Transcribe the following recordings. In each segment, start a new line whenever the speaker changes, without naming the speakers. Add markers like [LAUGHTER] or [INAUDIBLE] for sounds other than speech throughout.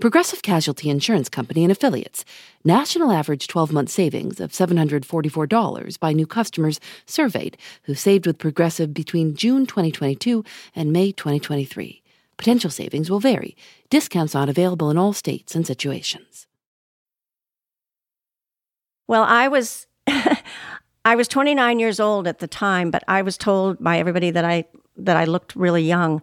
Progressive Casualty Insurance Company and Affiliates. National average 12 month savings of $744 by new customers surveyed who saved with Progressive between June 2022 and May 2023. Potential savings will vary. Discounts not available in all states and situations.
Well, I was [LAUGHS] I was 29 years old at the time, but I was told by everybody that I that I looked really young.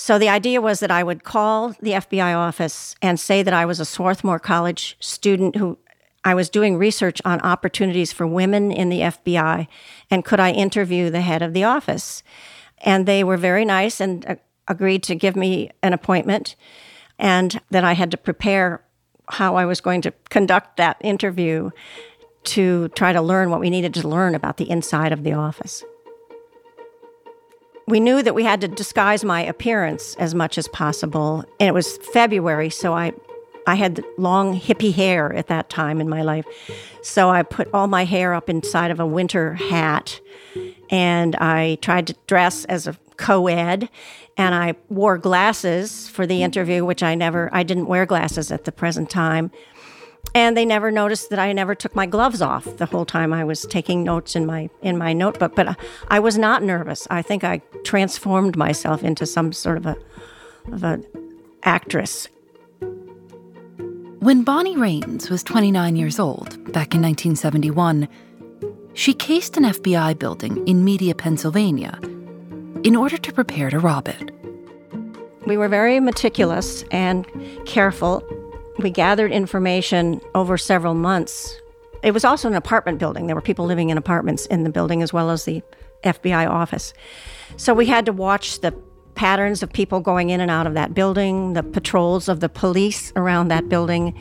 So the idea was that I would call the FBI office and say that I was a Swarthmore College student who I was doing research on opportunities for women in the FBI and could I interview the head of the office. And they were very nice and uh, agreed to give me an appointment and then I had to prepare how I was going to conduct that interview to try to learn what we needed to learn about the inside of the office we knew that we had to disguise my appearance as much as possible. And it was February, so I I had long hippie hair at that time in my life. So I put all my hair up inside of a winter hat and I tried to dress as a co-ed and I wore glasses for the interview which I never I didn't wear glasses at the present time and they never noticed that I never took my gloves off the whole time I was taking notes in my in my notebook. But I was not nervous. I think I transformed myself into some sort of a of an actress.
When Bonnie Raines was 29 years old back in 1971, she cased an FBI building in Media, Pennsylvania, in order to prepare to rob it.
We were very meticulous and careful we gathered information over several months. It was also an apartment building. There were people living in apartments in the building as well as the FBI office. So we had to watch the patterns of people going in and out of that building, the patrols of the police around that building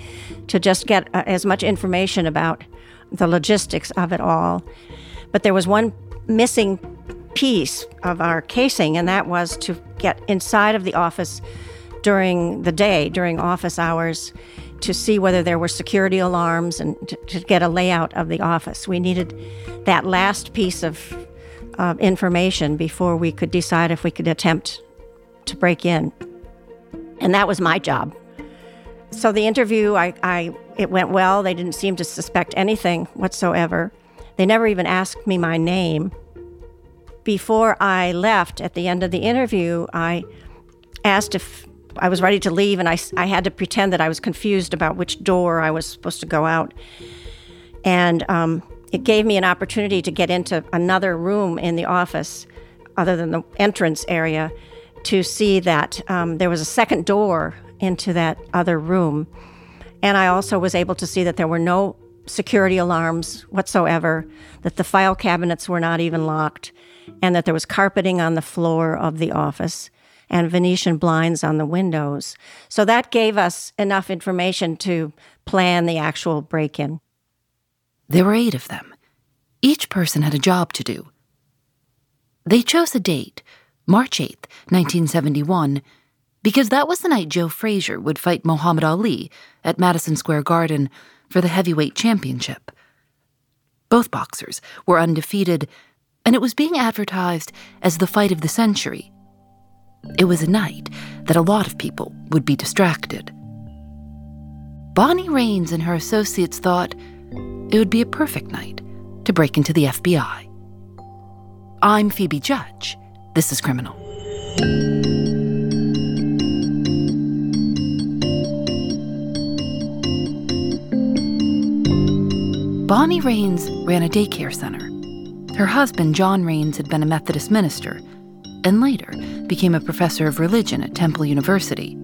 to just get uh, as much information about the logistics of it all. But there was one missing piece of our casing, and that was to get inside of the office during the day, during office hours, to see whether there were security alarms and to, to get a layout of the office. We needed that last piece of uh, information before we could decide if we could attempt to break in. And that was my job. So the interview, I, I, it went well. They didn't seem to suspect anything whatsoever. They never even asked me my name. Before I left at the end of the interview, I asked if I was ready to leave, and I, I had to pretend that I was confused about which door I was supposed to go out. And um, it gave me an opportunity to get into another room in the office, other than the entrance area, to see that um, there was a second door into that other room. And I also was able to see that there were no security alarms whatsoever, that the file cabinets were not even locked, and that there was carpeting on the floor of the office and Venetian blinds on the windows. So that gave us enough information to plan the actual break in.
There were eight of them. Each person had a job to do. They chose a date, March 8th, 1971, because that was the night Joe Frazier would fight Muhammad Ali at Madison Square Garden for the heavyweight championship. Both boxers were undefeated, and it was being advertised as the fight of the century. It was a night that a lot of people would be distracted. Bonnie Raines and her associates thought it would be a perfect night to break into the FBI. I'm Phoebe Judge. This is Criminal. Bonnie Raines ran a daycare center. Her husband, John Raines, had been a Methodist minister and later became a professor of religion at Temple University.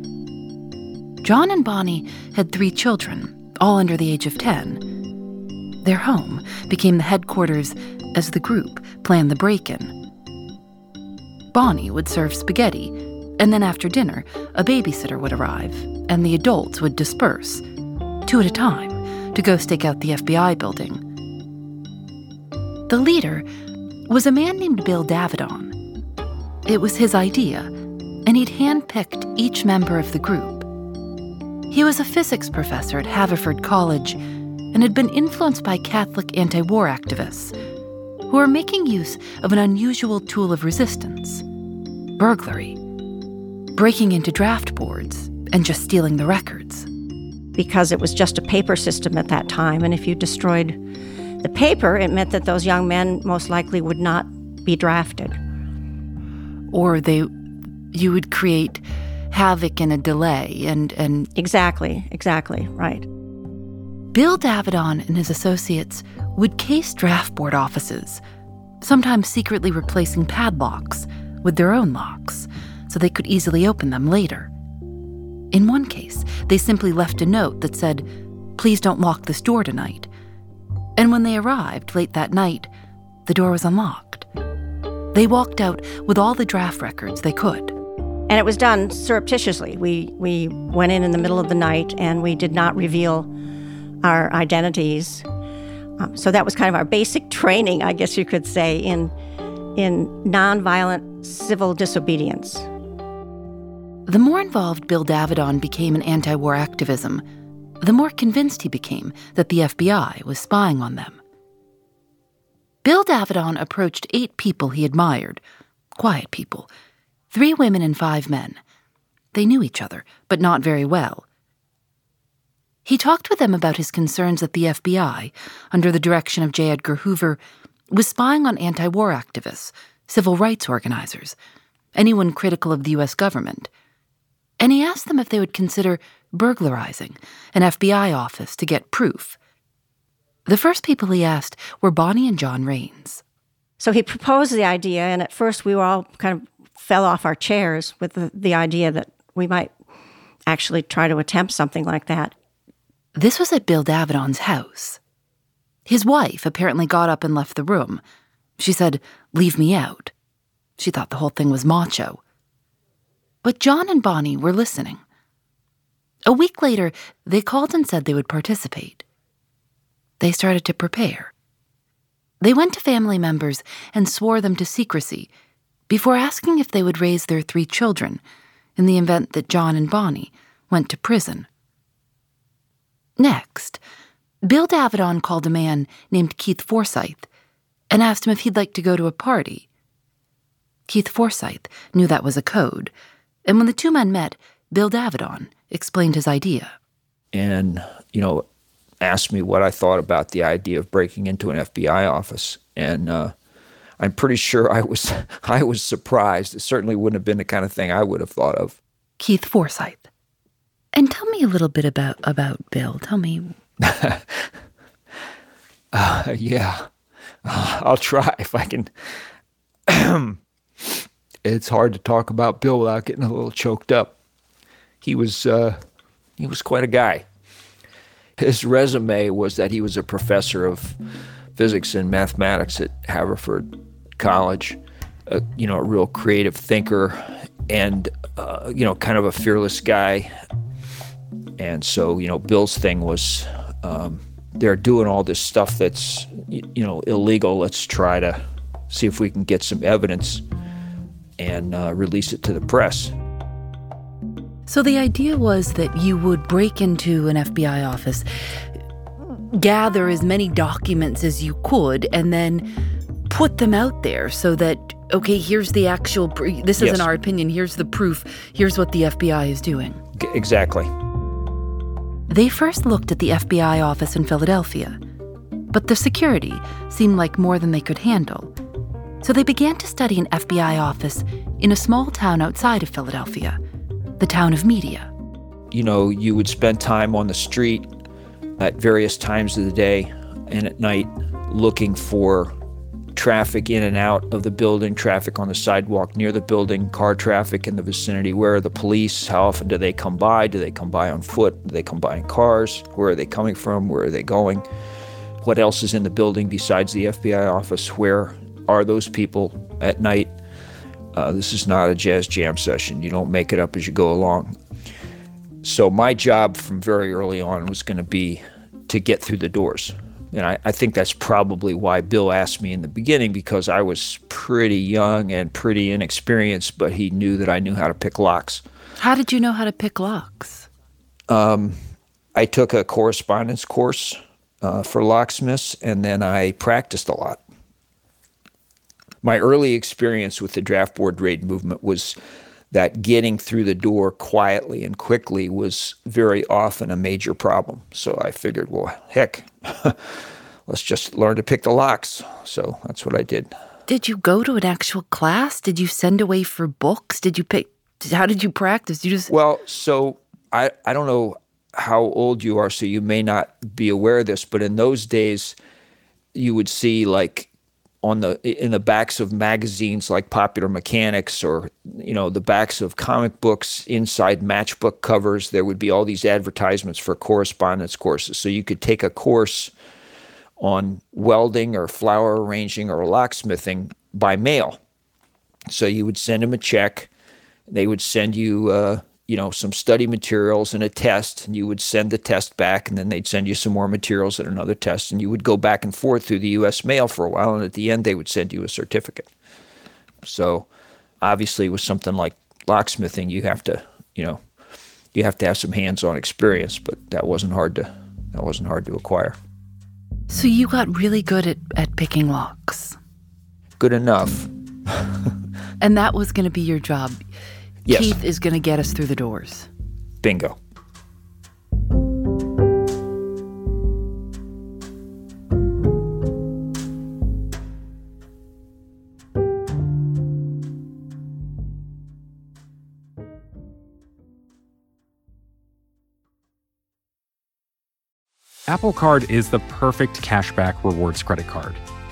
John and Bonnie had three children, all under the age of 10. Their home became the headquarters as the group planned the break in. Bonnie would serve spaghetti, and then after dinner, a babysitter would arrive, and the adults would disperse, two at a time, to go stake out the FBI building. The leader was a man named Bill Davidon. It was his idea, and he'd handpicked each member of the group. He was a physics professor at Haverford College and had been influenced by Catholic anti war activists who were making use of an unusual tool of resistance burglary, breaking into draft boards and just stealing the records.
Because it was just a paper system at that time, and if you destroyed the paper, it meant that those young men most likely would not be drafted.
Or they you would create havoc and a delay and, and
Exactly, exactly, right.
Bill Davidon and his associates would case draft board offices, sometimes secretly replacing padlocks with their own locks so they could easily open them later. In one case, they simply left a note that said, Please don't lock this door tonight. And when they arrived late that night, the door was unlocked. They walked out with all the draft records they could.
And it was done surreptitiously. We, we went in in the middle of the night and we did not reveal our identities. Um, so that was kind of our basic [LAUGHS] training, I guess you could say, in, in nonviolent civil disobedience.
The more involved Bill Davidon became in anti war activism, the more convinced he became that the FBI was spying on them. Bill Davidon approached eight people he admired quiet people, three women and five men. They knew each other, but not very well. He talked with them about his concerns that the FBI, under the direction of J. Edgar Hoover, was spying on anti war activists, civil rights organizers, anyone critical of the U.S. government. And he asked them if they would consider burglarizing an FBI office to get proof. The first people he asked were Bonnie and John Raines.
So he proposed the idea, and at first we were all kind of fell off our chairs with the, the idea that we might actually try to attempt something like that.
This was at Bill Davidon's house. His wife apparently got up and left the room. She said, Leave me out. She thought the whole thing was macho. But John and Bonnie were listening. A week later, they called and said they would participate. They started to prepare. They went to family members and swore them to secrecy before asking if they would raise their three children in the event that John and Bonnie went to prison. Next, Bill Davidon called a man named Keith Forsyth and asked him if he'd like to go to a party. Keith Forsyth knew that was a code, and when the two men met, Bill Davidon explained his idea.
And, you know, asked me what I thought about the idea of breaking into an FBI office. And uh, I'm pretty sure I was [LAUGHS] I was surprised. It certainly wouldn't have been the kind of thing I would have thought of.
Keith Forsyth. And tell me a little bit about about Bill. Tell me. [LAUGHS]
uh, yeah, uh, I'll try if I can. [CLEARS THROAT] it's hard to talk about Bill without getting a little choked up. He was uh, he was quite a guy. His resume was that he was a professor of physics and mathematics at Haverford College. Uh, you know, a real creative thinker, and uh, you know, kind of a fearless guy. And so, you know, Bill's thing was um, they're doing all this stuff that's you know illegal. Let's try to see if we can get some evidence and uh, release it to the press.
So the idea was that you would break into an FBI office, gather as many documents as you could, and then put them out there so that okay, here's the actual. Pr- this isn't our opinion. Here's the proof. Here's what the FBI is doing.
G- exactly.
They first looked at the FBI office in Philadelphia, but the security seemed like more than they could handle. So they began to study an FBI office in a small town outside of Philadelphia, the town of Media.
You know, you would spend time on the street at various times of the day, and at night looking for traffic in and out of the building, traffic on the sidewalk near the building, car traffic in the vicinity. Where are the police? How often do they come by? Do they come by on foot? Do they come by in cars? Where are they coming from? Where are they going? What else is in the building besides the FBI office? Where are those people at night? Uh, this is not a jazz jam session. You don't make it up as you go along. So, my job from very early on was going to be to get through the doors. And I, I, think that's probably why Bill asked me in the beginning because I was pretty young and pretty inexperienced, but he knew that I knew how to pick locks.
How did you know how to pick locks?
Um, I took a correspondence course uh, for locksmiths and then I practiced a lot. My early experience with the draft board raid movement was that getting through the door quietly and quickly was very often a major problem. So I figured, well, heck, [LAUGHS] let's just learn to pick the locks. So that's what I did.
Did you go to an actual class? Did you send away for books? Did you pick? How did you practice? You just
well, so I I don't know how old you are, so you may not be aware of this, but in those days, you would see like on the in the backs of magazines like Popular Mechanics or you know the backs of comic books inside matchbook covers there would be all these advertisements for correspondence courses. So you could take a course on welding or flower arranging or locksmithing by mail. So you would send them a check. They would send you uh, you know some study materials and a test and you would send the test back and then they'd send you some more materials and another test and you would go back and forth through the US mail for a while and at the end they would send you a certificate. So obviously with something like locksmithing you have to you know you have to have some hands-on experience but that wasn't hard to that wasn't hard to acquire.
So you got really good at, at picking locks.
Good enough. [LAUGHS]
And that was going to be your job
Yes.
Keith is going to get us through the doors.
Bingo.
Apple Card is the perfect cashback rewards credit card.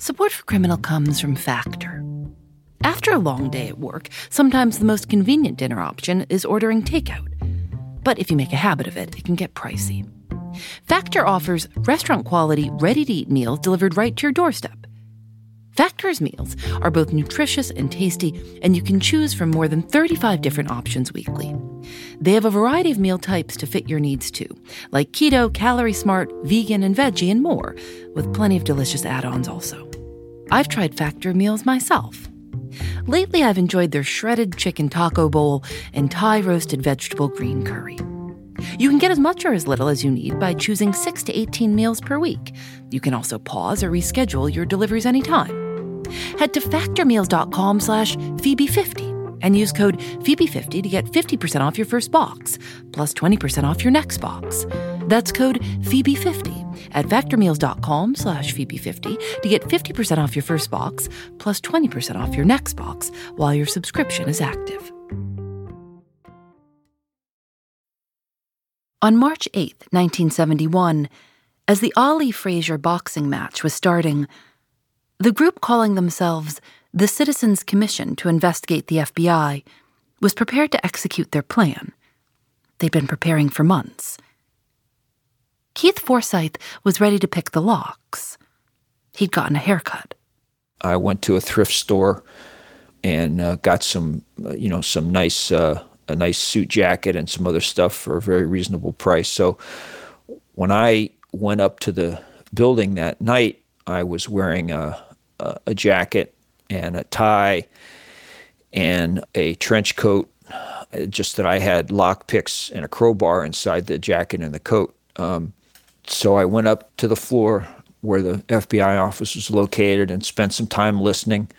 Support for Criminal comes from Factor. After a long day at work, sometimes the most convenient dinner option is ordering takeout. But if you make a habit of it, it can get pricey. Factor offers restaurant quality, ready to eat meals delivered right to your doorstep. Factor's meals are both nutritious and tasty, and you can choose from more than 35 different options weekly. They have a variety of meal types to fit your needs too, like keto, calorie smart, vegan, and veggie, and more, with plenty of delicious add ons also. I've tried Factor meals myself. Lately, I've enjoyed their shredded chicken taco bowl and Thai roasted vegetable green curry. You can get as much or as little as you need by choosing 6 to 18 meals per week. You can also pause or reschedule your deliveries anytime. Head to factormeals.com slash Phoebe50 and use code Phoebe50 to get 50% off your first box, plus 20% off your next box. That's code Phoebe50 at factormeals.com slash Phoebe50 to get 50% off your first box, plus 20% off your next box while your subscription is active. On March 8, 1971, as the Ali Frazier boxing match was starting, the group calling themselves the Citizens Commission to investigate the FBI was prepared to execute their plan. They'd been preparing for months. Keith Forsyth was ready to pick the locks. He'd gotten a haircut.
I went to a thrift store and uh, got some, uh, you know, some nice, uh, a nice suit jacket and some other stuff for a very reasonable price. So when I went up to the building that night, I was wearing a, a, a jacket and a tie and a trench coat, uh, just that I had lock picks and a crowbar inside the jacket and the coat. Um, so I went up to the floor where the FBI office was located and spent some time listening.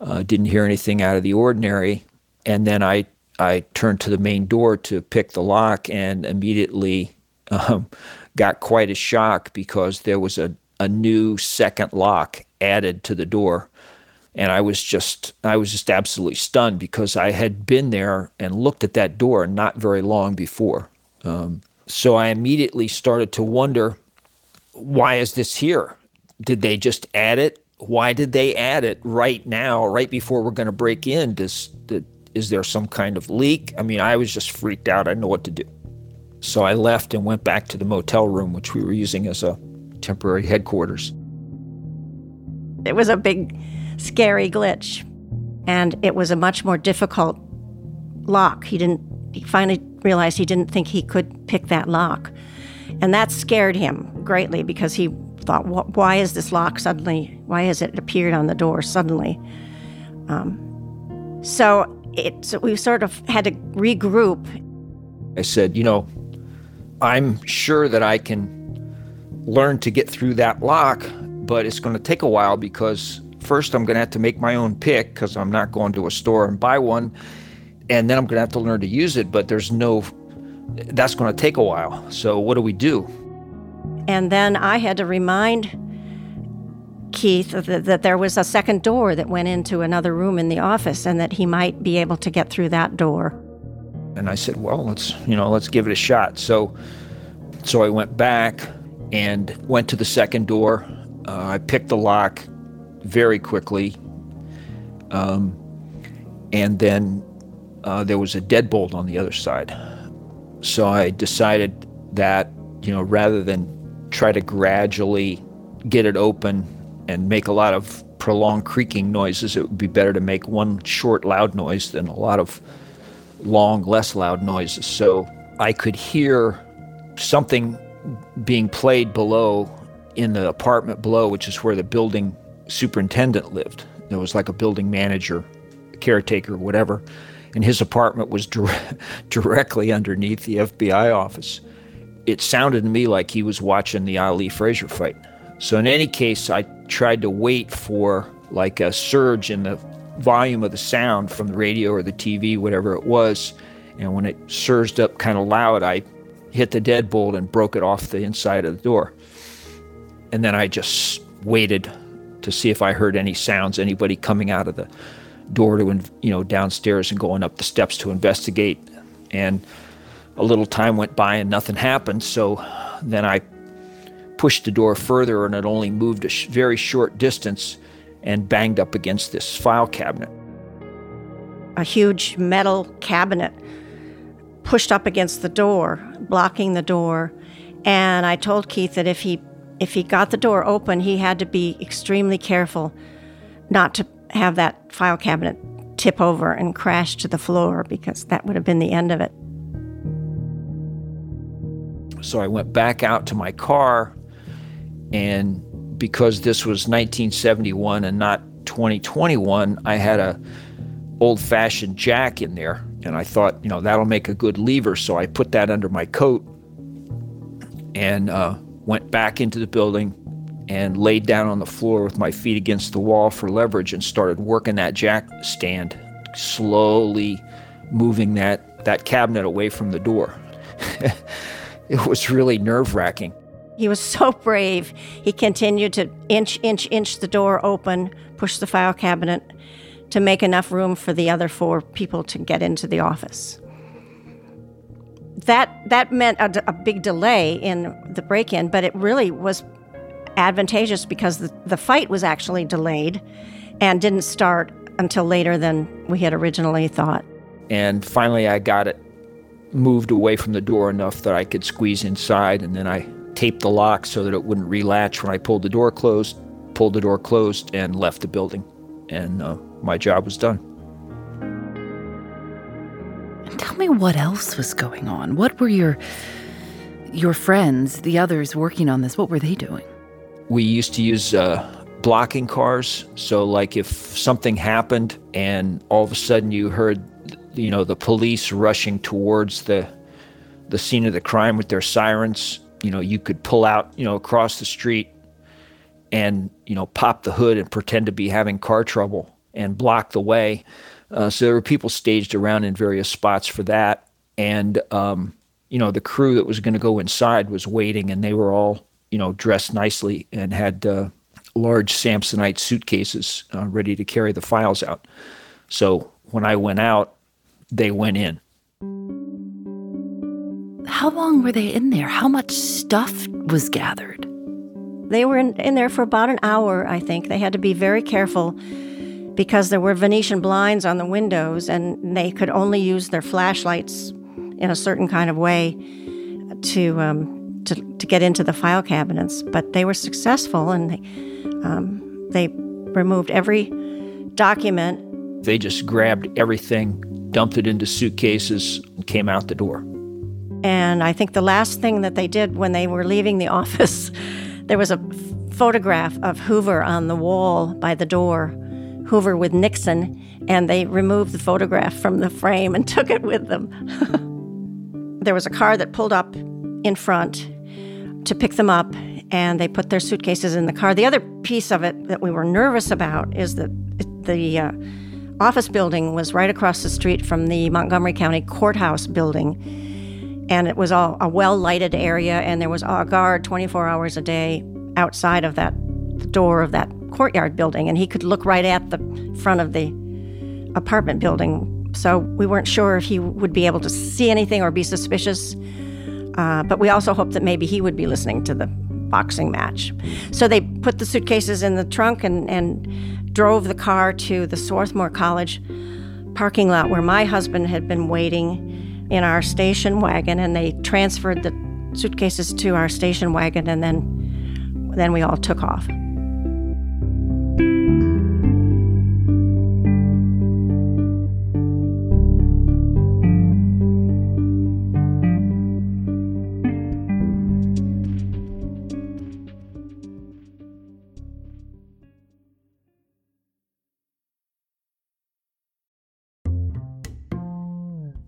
Uh, didn't hear anything out of the ordinary. And then I, I turned to the main door to pick the lock and immediately um, got quite a shock because there was a, a new second lock added to the door. And I was just I was just absolutely stunned because I had been there and looked at that door not very long before. Um, so I immediately started to wonder, why is this here? Did they just add it? Why did they add it right now, right before we're going to break in? Does, is there some kind of leak? I mean, I was just freaked out. I didn't know what to do. So I left and went back to the motel room, which we were using as a temporary headquarters.
It was a big, scary glitch, and it was a much more difficult lock. He didn't. He finally realized he didn't think he could pick that lock, and that scared him greatly because he thought, "Why is this lock suddenly? Why has it appeared on the door suddenly?" Um, so it. So we sort of had to regroup.
I said, "You know, I'm sure that I can learn to get through that lock, but it's going to take a while because first I'm going to have to make my own pick because I'm not going to a store and buy one. And then I'm going to have to learn to use it, but there's no, that's going to take a while. So what do we do?
And then I had to remind Keith that, that there was a second door that went into another room in the office and that he might be able to get through that door.
And I said, well, let's, you know, let's give it a shot. So, so I went back and went to the second door. Uh, I picked the lock very quickly. Um, and then uh, there was a deadbolt on the other side. So I decided that, you know, rather than try to gradually get it open and make a lot of prolonged creaking noises, it would be better to make one short, loud noise than a lot of long, less loud noises. So I could hear something being played below in the apartment below, which is where the building superintendent lived. There was like a building manager, caretaker, whatever. And his apartment was dire- [LAUGHS] directly underneath the FBI office. It sounded to me like he was watching the Ali Frazier fight. So, in any case, I tried to wait for like a surge in the volume of the sound from the radio or the TV, whatever it was. And when it surged up kind of loud, I hit the deadbolt and broke it off the inside of the door. And then I just waited to see if I heard any sounds, anybody coming out of the door to, you know, downstairs and going up the steps to investigate. And a little time went by and nothing happened. So then I pushed the door further and it only moved a sh- very short distance and banged up against this file cabinet.
A huge metal cabinet pushed up against the door, blocking the door. And I told Keith that if he if he got the door open, he had to be extremely careful not to have that file cabinet tip over and crash to the floor because that would have been the end of it.
So I went back out to my car and because this was 1971 and not 2021, I had a old-fashioned jack in there, and I thought, you know, that'll make a good lever. So I put that under my coat and uh, went back into the building and laid down on the floor with my feet against the wall for leverage and started working that jack stand, slowly moving that that cabinet away from the door. [LAUGHS] it was really nerve-wracking.
He was so brave. He continued to inch, inch, inch the door open, push the file cabinet to make enough room for the other four people to get into the office. That that meant a, a big delay in the break-in, but it really was advantageous because the, the fight was actually delayed and didn't start until later than we had originally thought.
And finally, I got it moved away from the door enough that I could squeeze inside, and then I taped the lock so that it wouldn't relatch when I pulled the door closed, pulled the door closed, and left the building. And uh, my job was done.
And tell me what else was going on. What were your your friends, the others working on this? What were they doing?
We used to use uh, blocking cars. So, like, if something happened and all of a sudden you heard, you know, the police rushing towards the the scene of the crime with their sirens, you know, you could pull out, you know, across the street and you know pop the hood and pretend to be having car trouble and block the way. Uh, so there were people staged around in various spots for that, and um, you know the crew that was going to go inside was waiting, and they were all you know dressed nicely and had uh, large Samsonite suitcases uh, ready to carry the files out. So when I went out, they went in.
How long were they in there? How much stuff was gathered?
They were in, in there for about an hour, I think. They had to be very careful because there were Venetian blinds on the windows and they could only use their flashlights in a certain kind of way to, um, to, to get into the file cabinets. But they were successful and they, um, they removed every document.
They just grabbed everything, dumped it into suitcases, and came out the door.
And I think the last thing that they did when they were leaving the [LAUGHS] office there was a photograph of Hoover on the wall by the door, Hoover with Nixon, and they removed the photograph from the frame and [LAUGHS] took it with them. [LAUGHS] there was a car that pulled up in front to pick them up, and they put their suitcases in the car. The other piece of it that we were nervous about is that the uh, office building was right across the street from the Montgomery County Courthouse building and it was all a well lighted area, and there was a guard 24 hours a day outside of that door of that courtyard building, and he could look right at the front of the apartment building. So we weren't sure if he would be able to see anything or be suspicious. Uh, but we also hoped that maybe he would be listening to the boxing match. So they put the suitcases in the trunk and, and drove the car to the Swarthmore College parking lot where my husband had been waiting in our station wagon, and they transferred the suitcases to our station wagon, and then then we all took off.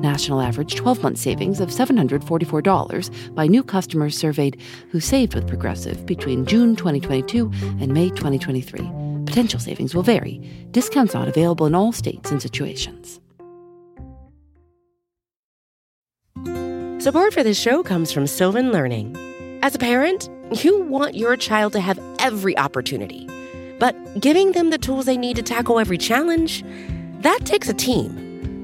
National average 12 month savings of $744 by new customers surveyed who saved with Progressive between June 2022 and May 2023. Potential savings will vary. Discounts not available in all states and situations.
Support for this show comes from Sylvan Learning. As a parent, you want your child to have every opportunity, but giving them the tools they need to tackle every challenge, that takes a team.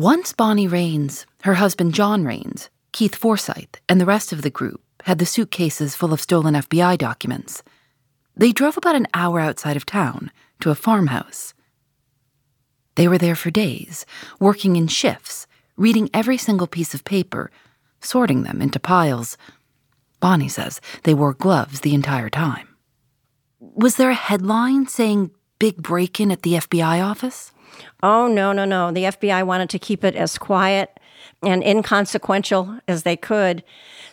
Once Bonnie Raines, her husband John Raines, Keith Forsyth, and the rest of the group had the suitcases full of stolen FBI documents. They drove about an hour outside of town to a farmhouse. They were there for days, working in shifts, reading every single piece of paper, sorting them into piles. Bonnie says they wore gloves the entire time. Was there a headline saying big break in at the FBI office?
Oh, no, no, no. The FBI wanted to keep it as quiet and inconsequential as they could.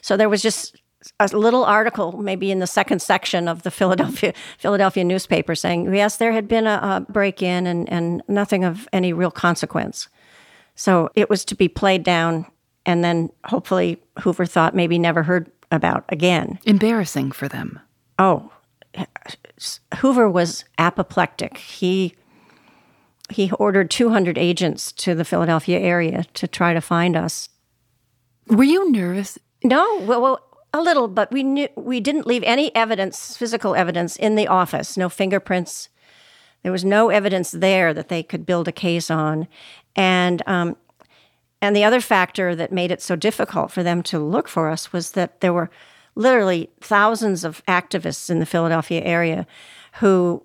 So there was just a little article, maybe in the second section of the [LAUGHS] Philadelphia Philadelphia newspaper, saying yes, there had been a, a break in and, and nothing of any real consequence. So it was to be played down, and then hopefully Hoover thought maybe never heard about again.
Embarrassing for them.
Oh, Hoover was apoplectic. He he ordered 200 agents to the Philadelphia area to try to find us.
Were you nervous?
No, well, well a little, but we knew we didn't leave any evidence, physical evidence, in the office. No fingerprints. There was no evidence there that they could build a case on, and um, and the other factor that made it so difficult for them to look for us was that there were literally thousands of activists in the Philadelphia area who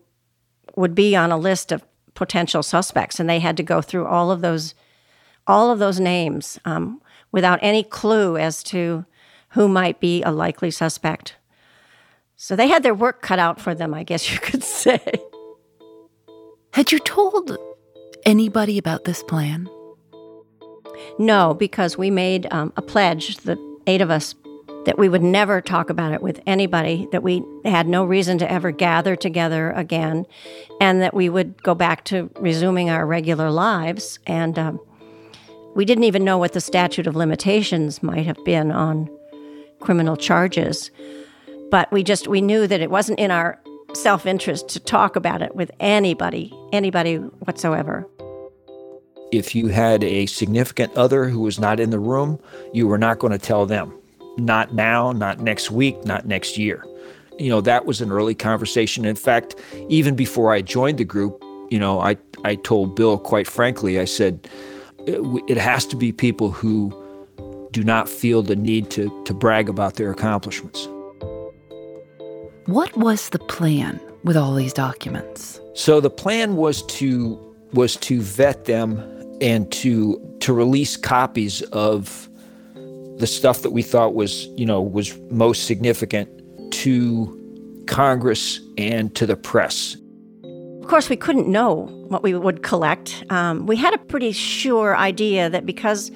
would be on a list of potential suspects, and they had to go through all of those all of those names um, without any clue as to who might be a likely suspect. So they had their work cut out for them, I guess you [LAUGHS] could say.
Had you told anybody about this plan?
No, because we made um, a pledge, the eight of us, that we would never talk about it with anybody, that we had no reason to ever gather together again, and that we would go back to resuming our regular lives. And um, we didn't even know what the statute of limitations might have been on criminal charges. But we just we knew that it wasn't in our self-interest to talk about it with anybody, anybody whatsoever.
If you had a significant other who was not in the room, you were not going to tell them. Not now, not next week, not next year. You know, that was an early conversation. In fact, even before I joined the group, you know, I, I told Bill quite frankly, I said, uh, it has to be people who do not feel the need to, to brag about their accomplishments.
What was the plan with all these documents?
So the plan was to was to vet them and to to release copies of the stuff that we thought was, you know, was most significant to Congress and to the press.
Of course, we couldn't know what we would collect. Um, we had a pretty sure idea that because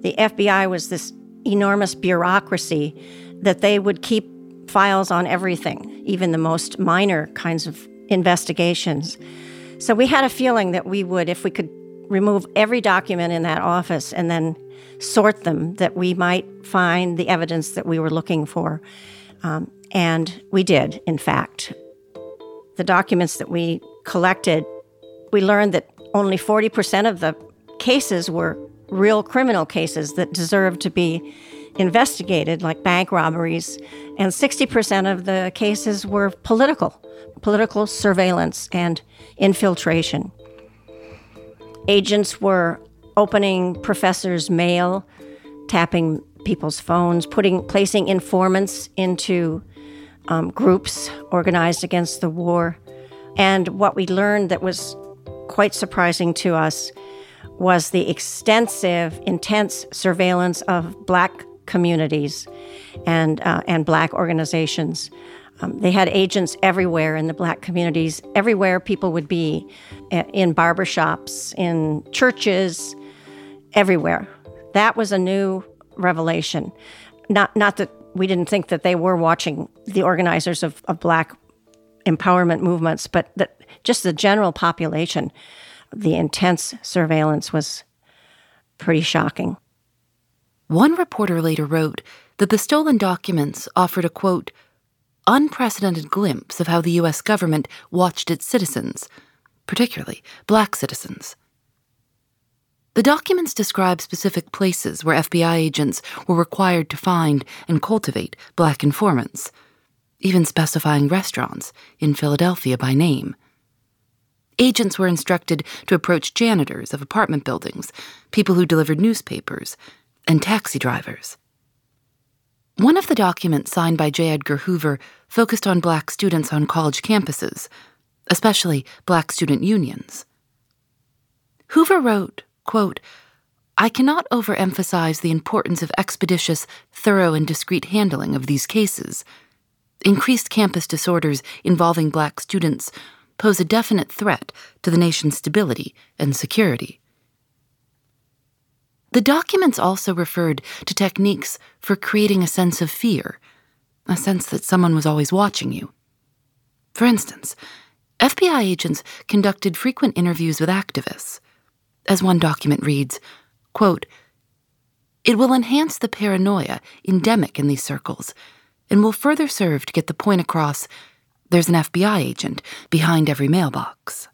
the FBI was this enormous bureaucracy that they would keep files on everything, even the most minor kinds of investigations. So we had a feeling that we would, if we could remove every document in that office and then sort them, that we might find the evidence that we were looking for. Um, and we did, in fact. The documents that we collected, we learned that only 40% of the cases were real criminal cases that deserved to be investigated, like bank robberies, and 60% of the cases were political, political surveillance and infiltration. Agents were opening professors' mail, tapping people's phones, putting placing informants into um, groups organized against the war. And what we learned that was quite surprising to us was the extensive, intense surveillance of black communities and, uh, and black organizations. Um, they had agents everywhere in the black communities, everywhere people would be, in barbershops, in churches, everywhere. That was a new revelation. Not, not that we didn't think that they were watching the organizers of, of black empowerment movements, but that just the general population the intense surveillance was pretty shocking.
One reporter later wrote that the stolen documents offered a quote, unprecedented glimpse of how the U.S. government watched its citizens, particularly black citizens. The documents describe specific places where FBI agents were required to find and cultivate black informants, even specifying restaurants in Philadelphia by name. Agents were instructed to approach janitors of apartment buildings, people who delivered newspapers, and taxi drivers. One of the documents signed by J. Edgar Hoover focused on black students on college campuses, especially black student unions. Hoover wrote, quote, I cannot overemphasize the importance of expeditious, thorough, and discreet handling of these cases. Increased campus disorders involving black students pose a definite threat to the nation's stability and security. The documents also referred to techniques for creating a sense of fear, a sense that someone was always watching you. For instance, FBI agents conducted frequent interviews with activists. As one document reads, quote, It will enhance the paranoia endemic in these circles and will further serve to get the point across there's an FBI agent behind every mailbox.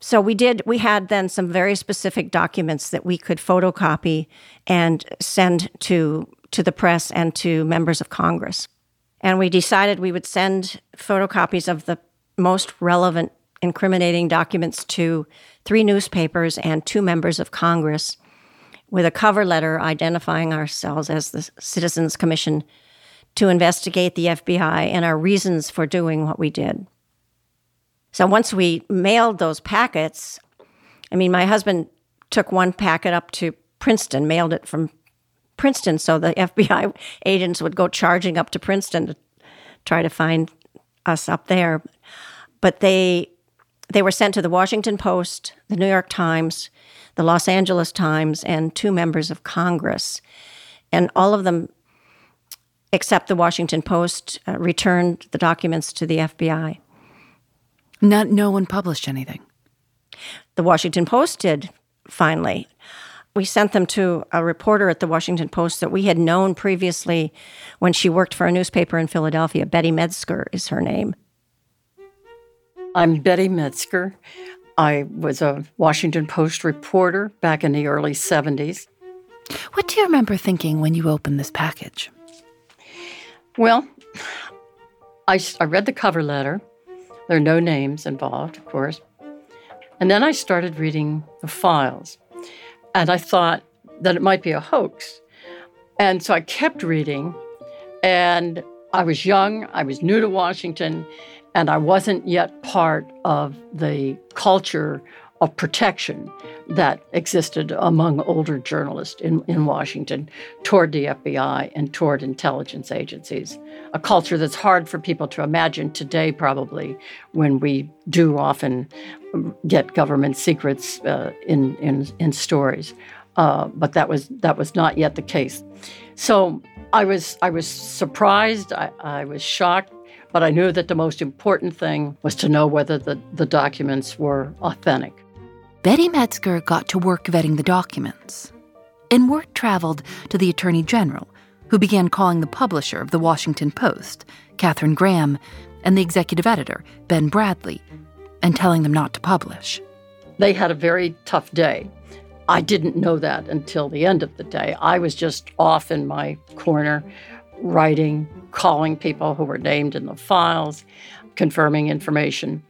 So we did we had then some very specific documents that we could photocopy and send to to the press and to members of Congress. And we decided we would send photocopies of the most relevant incriminating documents to three newspapers and two members of Congress with a cover letter identifying ourselves as the Citizens Commission to investigate the FBI and our reasons for doing what we did. So once we mailed those packets, I mean, my husband took one packet up to Princeton, mailed it from Princeton, so the [LAUGHS] FBI agents would go charging up to Princeton to try to find us up there. But they they were sent to the Washington Post, the New York Times, the Los Angeles Times, and two members of Congress. And all of them, except the Washington Post, uh, returned the documents to the FBI.
Not, no one published anything.
The Washington Post did, finally. We sent them to a reporter at the Washington Post that we had known previously when she worked for a newspaper in Philadelphia. Betty Medsger is her name.
I'm Betty Medsger. I was a Washington Post reporter back in the early 70s.
What do you remember thinking when you opened this package?
Well, I, I read the cover letter. There are no names involved, of course. And then I started reading the files. And I thought that it might be a hoax. And so I kept reading. And I was young, I was new to Washington, and I wasn't yet part of the culture of protection that existed among older journalists in, in Washington toward the FBI and toward intelligence agencies. A culture that's hard for people to imagine today, probably, when we do often get government secrets uh, in, in, in stories. Uh, but that was that was not yet the case. So I was I was surprised. I, I was shocked but I knew that the most important thing was to know whether the, the documents were authentic.
Betty Medsger got to work vetting the documents. And word traveled to the Attorney General, who began calling the publisher of the Washington Post, Katharine Graham, and the executive editor, Ben Bradlee, and telling them not to publish.
They had a very tough day. I didn't know that until the end of the day. I was just off in my corner writing, calling people who were named in the files, confirming information.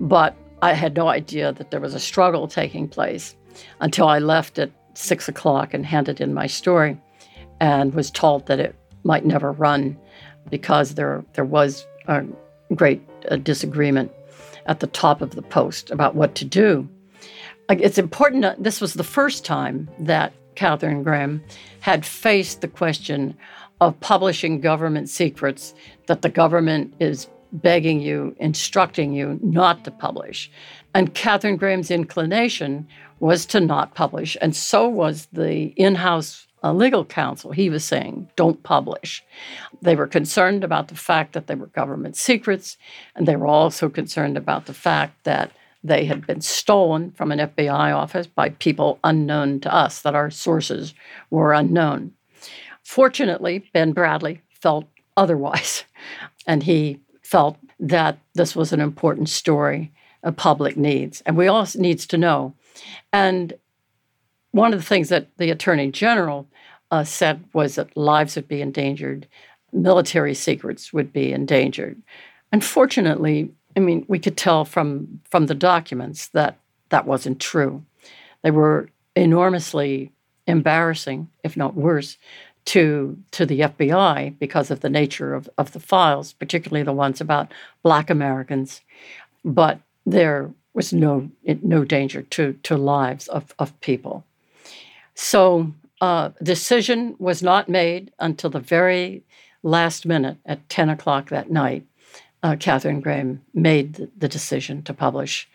But I had no idea that there was a struggle taking place until I left at six o'clock and handed in my story and was told that it might never run because there, there was a great uh, disagreement at the top of the post about what to do. It's important, to, this was the first time that Katharine Graham had faced the question of publishing government secrets that the government is begging you, instructing you not to publish. And Katharine Graham's inclination was to not publish, and so was the in house uh, legal counsel. He was saying, don't publish. They were concerned about the fact that they were government secrets, and they were also concerned about the fact that they had been stolen from an FBI office by people unknown to us, that our sources were unknown. Fortunately, Ben Bradlee felt otherwise, [LAUGHS] and he felt that this was an important story of public needs, and we all needs to know. And one of the things that the Attorney General uh, said was that lives would be endangered, military secrets would be endangered. Unfortunately, I mean, we could tell from from the documents that that wasn't true. They were enormously embarrassing, if not worse, to to the FBI because of the nature of, of the files, particularly the ones about Black Americans. But there was no no danger to to lives of, of people. So, uh, decision was not made until the very last minute at 10 o'clock that night. Uh, Katharine Graham made the decision to publish,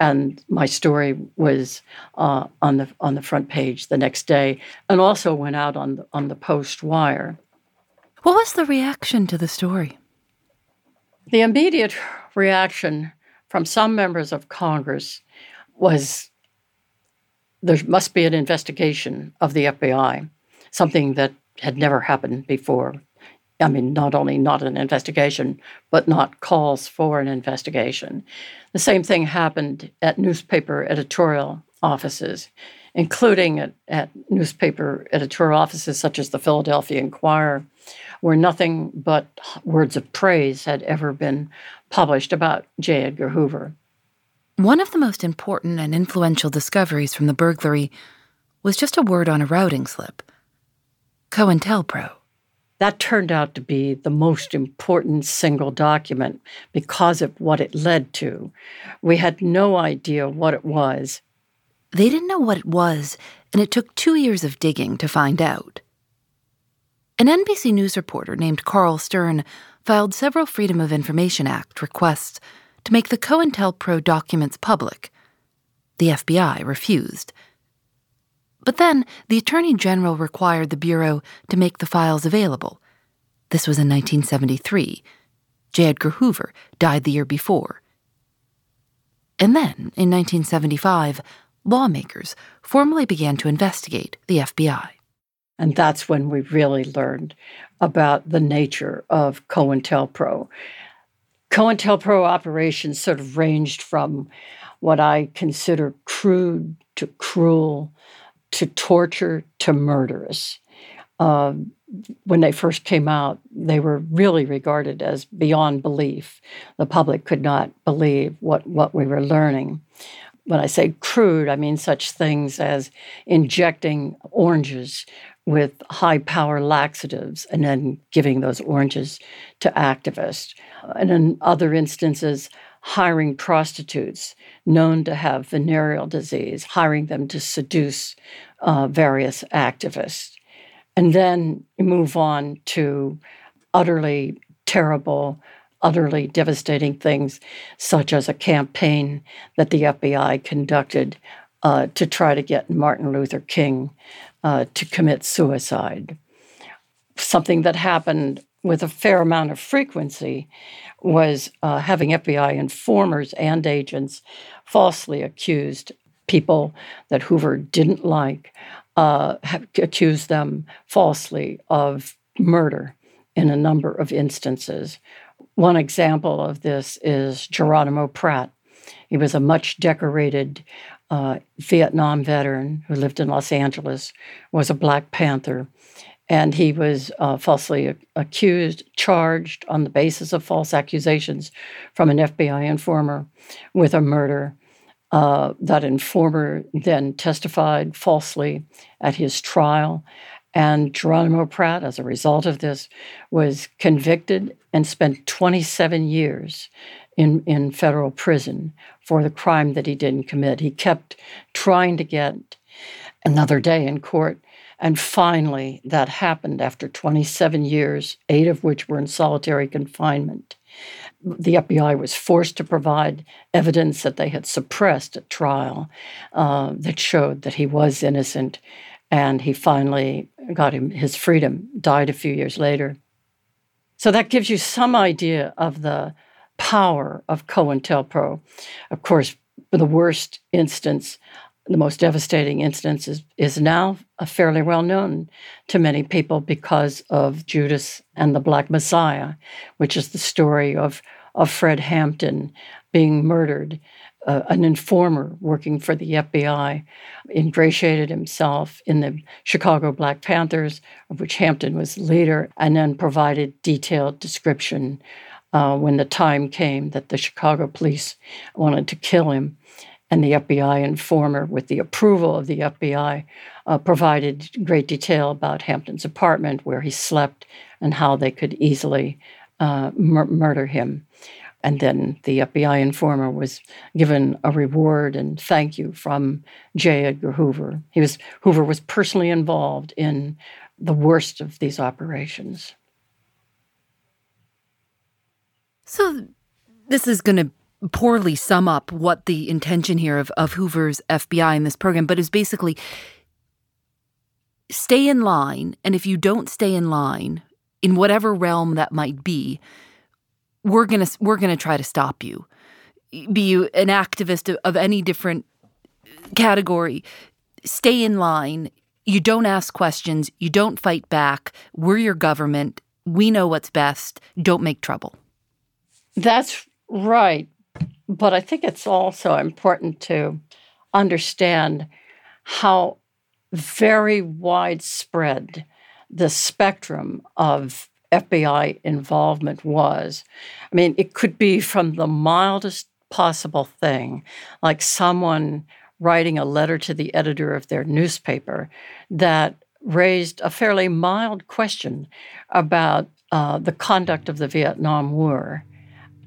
and my story was uh, on the on the front page the next day, and also went out on the, on the Post Wire.
What was the reaction to the story?
The immediate reaction from some members of Congress was there must be an investigation of the FBI, something that had never happened before. I mean, not only not an investigation, but not calls for an investigation. The same thing happened at newspaper editorial offices, including at, at newspaper editorial offices such as the Philadelphia Inquirer, where nothing but words of praise had ever been published about J. Edgar Hoover.
One of the most important and influential discoveries from the burglary was just a word on a routing slip COINTELPRO.
That turned out to be the most important single document because of what it led to. We had no idea what it was.
They didn't know what it was, and it took two years of digging to find out. An NBC News reporter named Carl Stern filed several Freedom of Information Act requests to make the COINTELPRO documents public. The FBI refused. But then the Attorney General required the Bureau to make the files available. This was in 1973. J. Edgar Hoover died the year before. And then, in 1975, lawmakers formally began to investigate the FBI.
And that's when we really learned about the nature of COINTELPRO. COINTELPRO operations sort of ranged from what I consider crude to cruel to torture to murderous. Uh, when they first came out, they were really regarded as beyond belief. The public could not believe what, what we were learning when I say crude, I mean such things as injecting oranges with high power laxatives and then giving those oranges to activists. And in other instances, hiring prostitutes known to have venereal disease, hiring them to seduce uh, various activists. And then move on to utterly terrible, utterly devastating things, such as a campaign that the FBI conducted uh, to try to get Martin Luther King uh, to commit suicide. Something that happened with a fair amount of frequency was uh, having FBI informers and agents falsely accused people that Hoover didn't like, uh, accused them falsely of murder in a number of instances. One example of this is Geronimo Pratt. He was a much decorated uh, Vietnam veteran who lived in Los Angeles, was a Black Panther, and he was uh, falsely accused, charged on the basis of false accusations from an FBI informer with a murder. Uh, that informer then testified falsely at his trial. And Geronimo Pratt, as a result of this, was convicted and spent 27 years in, in federal prison for the crime that he didn't commit. He kept trying to get another day in court. And finally, that happened after 27 years, eight of which were in solitary confinement. The FBI was forced to provide evidence that they had suppressed at trial uh, that showed that he was innocent. And he finally got him his freedom, died a few years later. So that gives you some idea of the power of COINTELPRO. Of course, the worst instance, the most devastating instance, is, is now fairly well known to many people because of Judas and the Black Messiah, which is the story of, of Fred Hampton being murdered. Uh, an informer working for the FBI ingratiated himself in the Chicago Black Panthers, of which Hampton was leader, and then provided detailed description uh, when the time came that the Chicago police wanted to kill him. And the FBI informer, with the approval of the FBI, uh, provided great detail about Hampton's apartment, where he slept, and how they could easily uh, mur- murder him. And then the FBI informer was given a reward and thank you from J. Edgar Hoover. He was Hoover was personally involved in the worst of these operations.
So this is going to poorly sum up what the intention here of, of Hoover's FBI in this program, but is basically stay in line. And if you don't stay in line, in whatever realm that might be, we're gonna we're gonna try to stop you. Be you an activist of, of any different category, stay in line. You don't ask questions. You don't fight back. We're your government. We know what's best. Don't make trouble.
That's right. But I think it's also important to understand how very widespread the spectrum of FBI involvement was. I mean, it could be from the mildest possible thing, like someone writing a letter to the editor of their newspaper that raised a fairly mild question about uh, the conduct of the Vietnam War.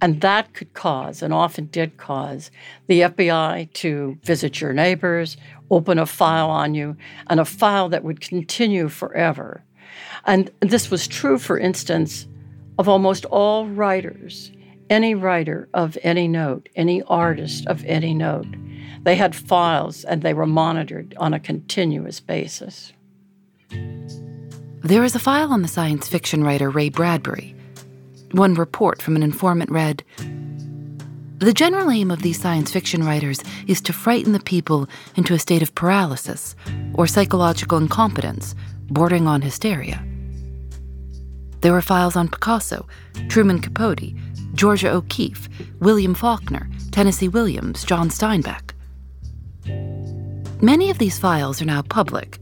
And that could cause, and often did cause, the FBI to visit your neighbors, open a file on you, and a file that would continue forever. And this was true, for instance, of almost all writers, any writer of any note, any artist of any note. They had files and they were monitored on a continuous basis.
There is a file on the science fiction writer Ray Bradbury one report from an informant read The general aim of these science fiction writers is to frighten the people into a state of paralysis or psychological incompetence bordering on hysteria. There were files on Picasso, Truman Capote, Georgia O'Keeffe, William Faulkner, Tennessee Williams, John Steinbeck. Many of these files are now public.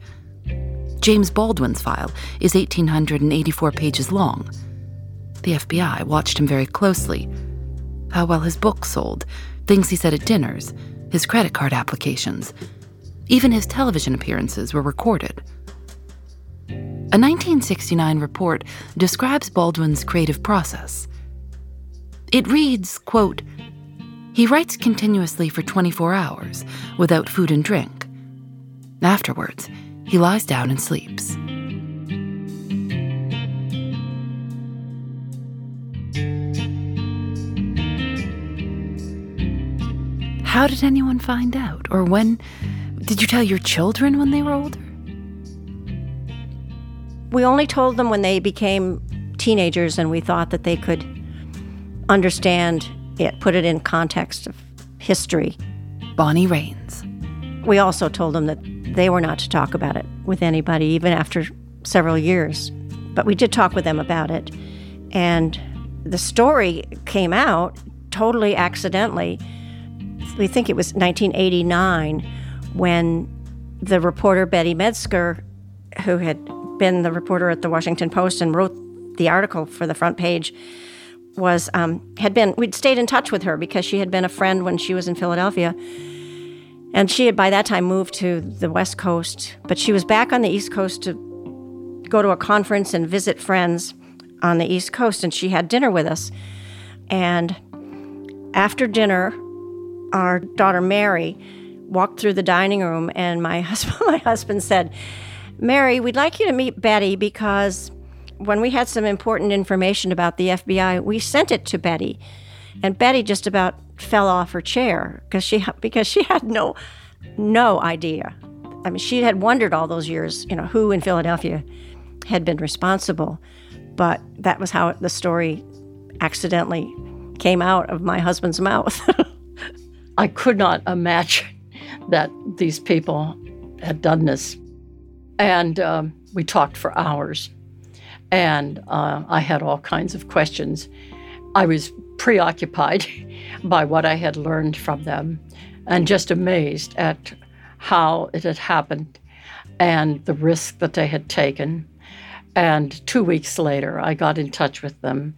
James Baldwin's file is 1,884 pages long. The FBI watched him very closely. How well his books sold, things he said at dinners, his credit card applications. Even his television appearances were recorded. A 1969 report describes Baldwin's creative process. It reads, quote, he writes continuously for 24 hours without food and drink. Afterwards, he lies down and sleeps. How did anyone find out? Or when did you tell your children when they were older?
We only told them when they became teenagers and we thought that they could understand it, put it in context of history.
Bonnie Raines.
We also told them that they were not to talk about it with anybody, even after several years. But we did talk with them about it. And the story came out totally accidentally we think it was 1989 when the reporter Betty Medsger, who had been the reporter at the Washington Post and wrote the article for the front page, was um, had been we'd stayed in touch with her because she had been a friend when she was in Philadelphia, and she had by that time moved to the West Coast, but she was back on the East Coast to go to a conference and visit friends on the East Coast, and she had dinner with us, and after dinner our daughter Mary walked through the dining room, and my [LAUGHS] husband, my husband said, "Mary, we'd like you to meet Betty because when we had some important information about the FBI, we sent it to Betty, and Betty just about fell off her chair because she because [LAUGHS] she had no no idea. I mean, she had wondered all those years, you know, who in Philadelphia had been responsible, but that was how the story accidentally came out of my husband's [LAUGHS] mouth."
I could not imagine that these people had done this. And um, we talked for hours. And uh, I had all kinds of questions. I was preoccupied [LAUGHS] by what I had learned from them and just amazed at how it had happened and the risk that they had taken. And two weeks later, I got in touch with them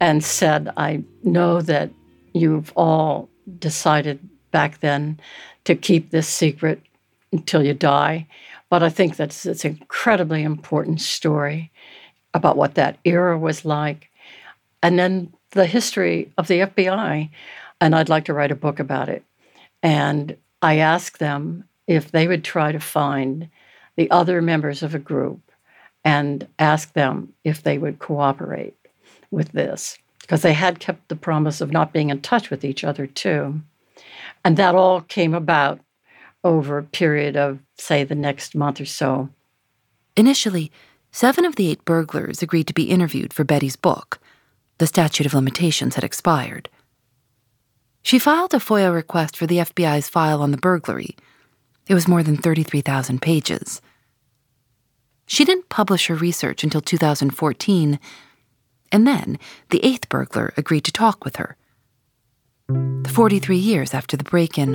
and said, I know that you've all decided back then to keep this secret until you die. But I think that's it's an incredibly important story about what that era was like. And then the history of the FBI, and I'd like to write a book about it. And I asked them if they would try to find the other members of a group and ask them if they would cooperate with this because they had kept the promise of not being in touch with each other too. And that all came about over a period of, say, the next month or so.
Initially, seven of the eight burglars agreed to be interviewed for Betty's book. The statute of limitations had expired. She filed a FOIA request for the FBI's file on the burglary. It was more than 33,000 pages. She didn't publish her research until 2014, and then the eighth burglar agreed to talk with her. 43 years after the break in,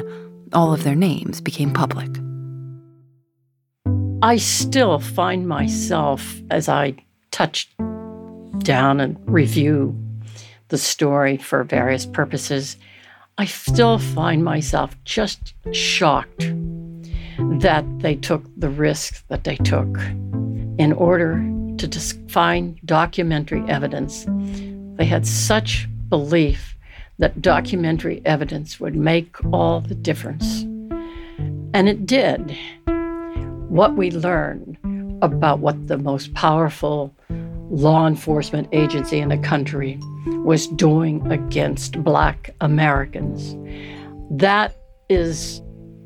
all of their names became public.
I still find myself, as I touch down and review the story for various purposes, I still find myself just shocked that they took the risk that they took in order to dis- find documentary evidence. They had such belief that documentary evidence would make all the difference. And it did. What we learned about what the most powerful law enforcement agency in the country was doing against Black Americans. That is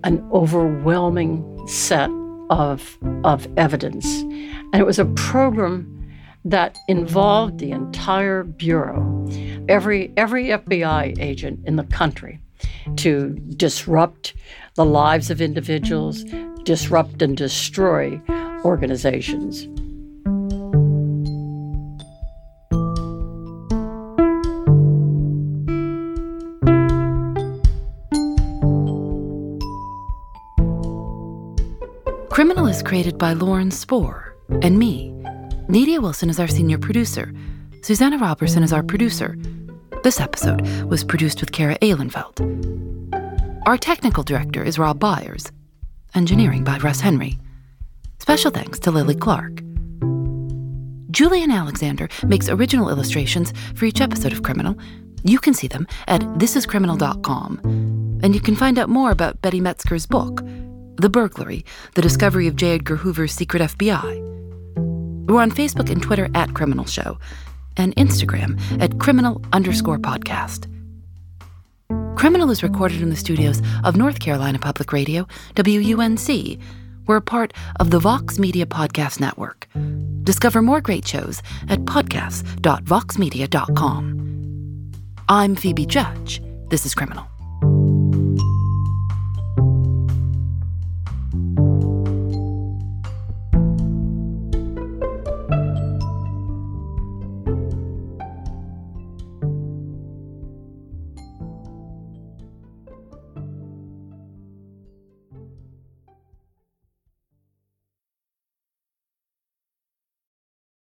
an overwhelming set of, of evidence. And it was a program that involved the entire bureau, every, every FBI agent in the country, to disrupt the lives of individuals, disrupt and destroy organizations.
Created by Lauren Spohr and me. Nadia Wilson is our senior producer. Susanna Robertson is our producer. This episode was produced with Kara Ehlenfeld. Our technical director is Rob Byers. Engineering by Russ Henry. Special thanks to Lily Clark. Julian Alexander makes original illustrations for each episode of Criminal. You can see them at thisiscriminal.com. And you can find out more about Betty Medsger's book, the Burglary, The Discovery of J. Edgar Hoover's Secret FBI. We're on Facebook and Twitter at Criminal Show, and Instagram at criminal underscore podcast. Criminal is recorded in the studios of North Carolina Public Radio, WUNC. We're a part of the Vox Media Podcast Network. Discover more great shows at podcasts.voxmedia.com. I'm Phoebe Judge. This is Criminal.